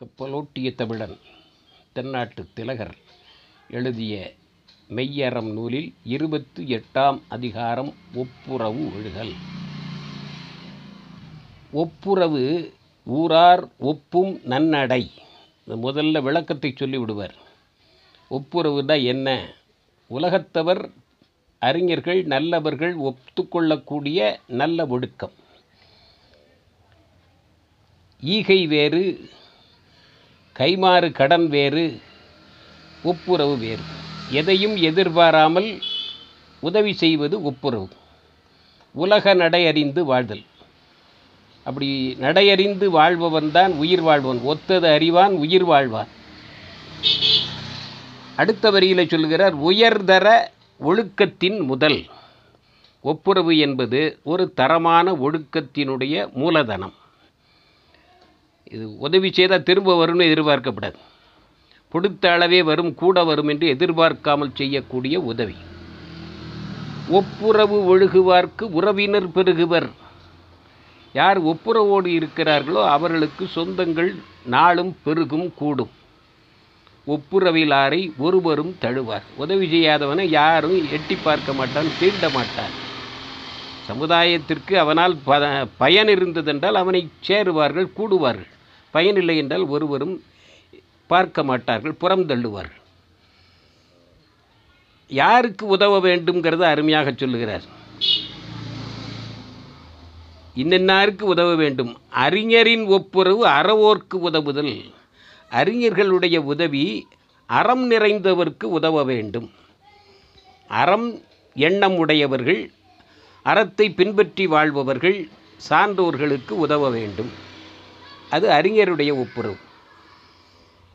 கப்பலோட்டிய தமிழன் தென்னாட்டு திலகர் எழுதிய மெய்யறம் நூலில் இருபத்து எட்டாம் அதிகாரம் ஒப்புரவு ஒழுகல் ஒப்புரவு ஊரார் ஒப்பும் நன்னடை. முதல்ல விளக்கத்தை சொல்லிவிடுவர். ஒப்புரவுனா என்ன? உலகத்தவர் அறிஞர்கள் நல்லவர்கள் ஒத்துக்கொள்ளக்கூடிய நல்ல ஒழுக்கம் ஈகை வேறு கைமாறு கடன் வேறு ஒப்புரவு வேறு. எதையும் எதிர்பாராமல் உதவி செய்வது ஒப்புரவு. உலக நடையறிந்து வாழ்தல். அப்படி நடையறிந்து வாழ்பவன் தான் உயிர் வாழ்வன் ஒத்தது அறிவான் உயிர் வாழ்வான். அடுத்த வரியில் சொல்கிறார் உயர்தர ஒழுக்கத்தின் முதல். ஒப்புரவு என்பது ஒரு தரமான ஒழுக்கத்தினுடைய மூலதனம். இது உதவி செய்தால் திரும்ப வரும்னு எதிர்பார்க்கப்படாது. கொடுத்த அளவே வரும் கூட வரும் என்று எதிர்பார்க்காமல் செய்யக்கூடிய உதவி. ஒப்புரவு ஒழுகுவார்க்கு உறவினர் பெருகுவர். யார் ஒப்புரவோடு இருக்கிறார்களோ அவர்களுக்கு சொந்தங்கள் நாளும் பெருகும் கூடும். ஒப்புரவிலாரை ஒருவரும் தழுவார். உதவி செய்யாதவனை யாரும் எட்டி பார்க்க மாட்டான் தீண்ட மாட்டான். சமுதாயத்திற்கு அவனால் ப பயன் இருந்ததென்றால் அவனை சேருவார்கள் கூடுவார்கள். பயனில்லை என்றால் ஒருவரும் பார்க்க மாட்டார்கள் புறம் தள்ளுவார்கள். யாருக்கு உதவ வேண்டும்ங்கிறத அருமையாக சொல்லுகிறார். இன்னென்னாருக்கு உதவ வேண்டும்? அறிஞரின் ஒப்புரவு அறவோர்க்கு உதவுதல். அறிஞர்களுடைய உதவி அறம் நிறைந்தவர்க்கு உதவ வேண்டும். அறம் எண்ணம் உடையவர்கள் அறத்தை பின்பற்றி வாழ்பவர்கள் சான்றோர்களுக்கு உதவ வேண்டும். அது அறிஞருடைய ஒப்புரவு.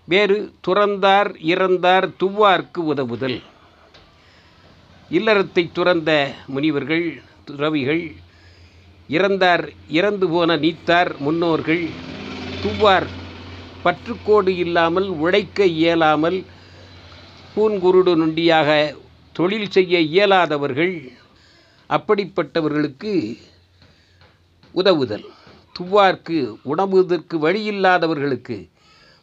வேறு துறந்தார் இறந்தார் துவார்க்கு உதவுதல். இல்லறத்தை துறந்த முனிவர்கள் துறவிகள் இறந்தார் இறந்து போன நீத்தார் முன்னோர்கள் துவார் பற்றுக்கோடு இல்லாமல் உழைக்க இயலாமல் பூன்குருடு நொண்டியாக தொழில் செய்ய இயலாதவர்கள் அப்படிப்பட்டவர்களுக்கு உதவுதல். துவார்க்கு உணவுவதற்கு வழியில்லாதவர்களுக்கு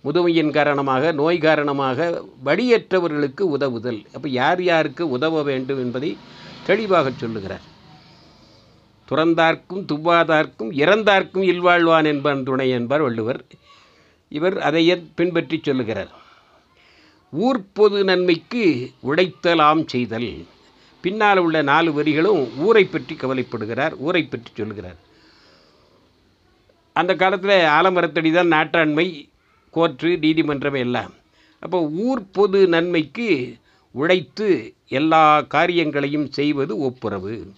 முதுமையின் காரணமாக நோய் காரணமாக வழியற்றவர்களுக்கு உதவுதல். அப்போ யார் யாருக்கு உதவ வேண்டும் என்பதை தெளிவாக சொல்லுகிறார். துறந்தார்க்கும் துவாதார்க்கும் இறந்தார்க்கும் இல்வாழ்வான் என்பான் துணை என்பார் வள்ளுவர். இவர் அதையே பின்பற்றி சொல்லுகிறார். ஊர்ப்பொது நன்மைக்கு உழைத்தலாம் செய்தல். பின்னால் உள்ள நாலு வரிகளும் ஊரை பற்றி கவலைப்படுகிறார் ஊரை பற்றி சொல்கிறார் அந்த காலத்தில் ஆலமரத்தடி தான் நாட்டாண்மை கோர்ட்டு நீதிமன்றம் எல்லாம். அப்போ ஊர் பொது நன்மைக்கு உழைத்து எல்லா காரியங்களையும் செய்வது ஒப்புரவு.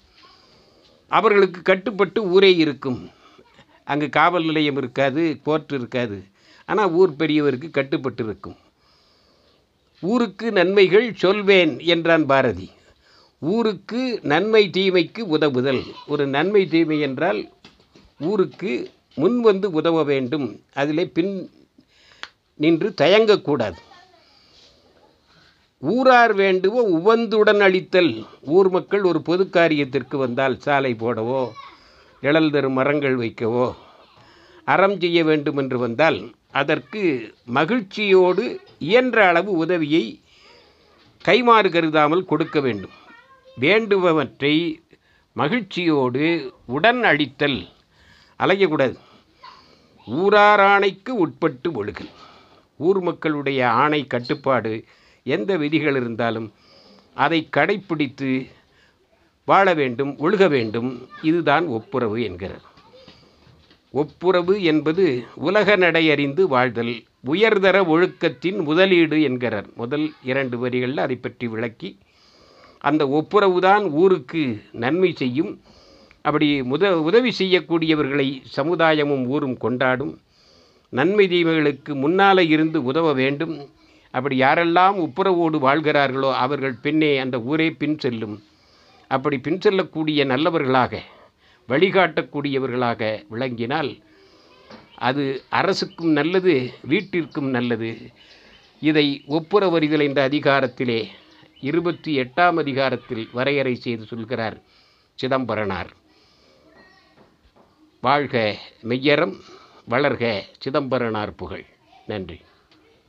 அவர்களுக்கு கட்டுப்பட்டு ஊரே இருக்கும். அங்கு காவல் நிலையம் இருக்காது கோர்ட் இருக்காது. ஆனால் ஊர் பெரியவருக்கு கட்டுப்பட்டு இருக்கும். ஊருக்கு நன்மைகள் சொல்வேன் என்றான் பாரதி. ஊருக்கு நன்மை தீமைக்கு உதவுதல். ஒரு நன்மை தீமை என்றால் ஊருக்கு முன் வந்து உதவ வேண்டும். அதிலே பின் நின்று தயங்கக்கூடாது. ஊரார் வேண்டுவோ உவந்துடன் அளித்தல் ஊர் மக்கள் ஒரு பொது காரியத்திற்கு வந்தால் சாலை போடவோ நிழல் தரும் மரங்கள் வைக்கவோ அறம் செய்ய வேண்டும் என்று வந்தால் அதற்கு மகிழ்ச்சியோடு இயன்ற அளவு உதவியை கைமாறு கருதாமல் கொடுக்க வேண்டும். வேண்டுபவற்றை மகிழ்ச்சியோடு உடன் அளித்தல் அலையக்கூடாது. ஊரார் ஆணைக்கு உட்பட்டு ஒழுகல். ஊர் மக்களுடைய ஆணை கட்டுப்பாடு எந்த விதிகள் இருந்தாலும் அதை கடைப்பிடித்து வாழ வேண்டும் ஒழுக வேண்டும். இதுதான் ஒப்புரவு என்கிறார். ஒப்புரவு என்பது உலக நடையறிந்து வாழ்தல் உயர்தர ஒழுக்கத்தின் முதலீடு என்கிறார். முதல் இரண்டு வரிகளில் அதை பற்றி விளக்கி அந்த ஒப்புரவு தான் ஊருக்கு நன்மை செய்யும் அப்படி முத உதவி செய்யக்கூடியவர்களை சமுதாயமும் ஊரும் கொண்டாடும். நன்மை தீமைகளுக்கு முன்னால் இருந்து உதவ வேண்டும். அப்படி யாரெல்லாம் ஒப்புரவோடு வாழ்கிறார்களோ அவர்கள் பின்னே அந்த ஊரே பின் செல்லும். அப்படி பின் செல்லக்கூடிய நல்லவர்களாக வழிகாட்டக்கூடியவர்களாக விளங்கினால் அது அரசுக்கும் நல்லது வீட்டிற்கும் நல்லது. இதை ஒப்புரவறிதல் என்ற அதிகாரத்திலே இருபத்தி எட்டாம் அதிகாரத்தில் வரையறை செய்து சொல்கிறார் சிதம்பரனார். வாழ்க மெய்யறம் வளர்க சிதம்பரனார் புகழ். நன்றி.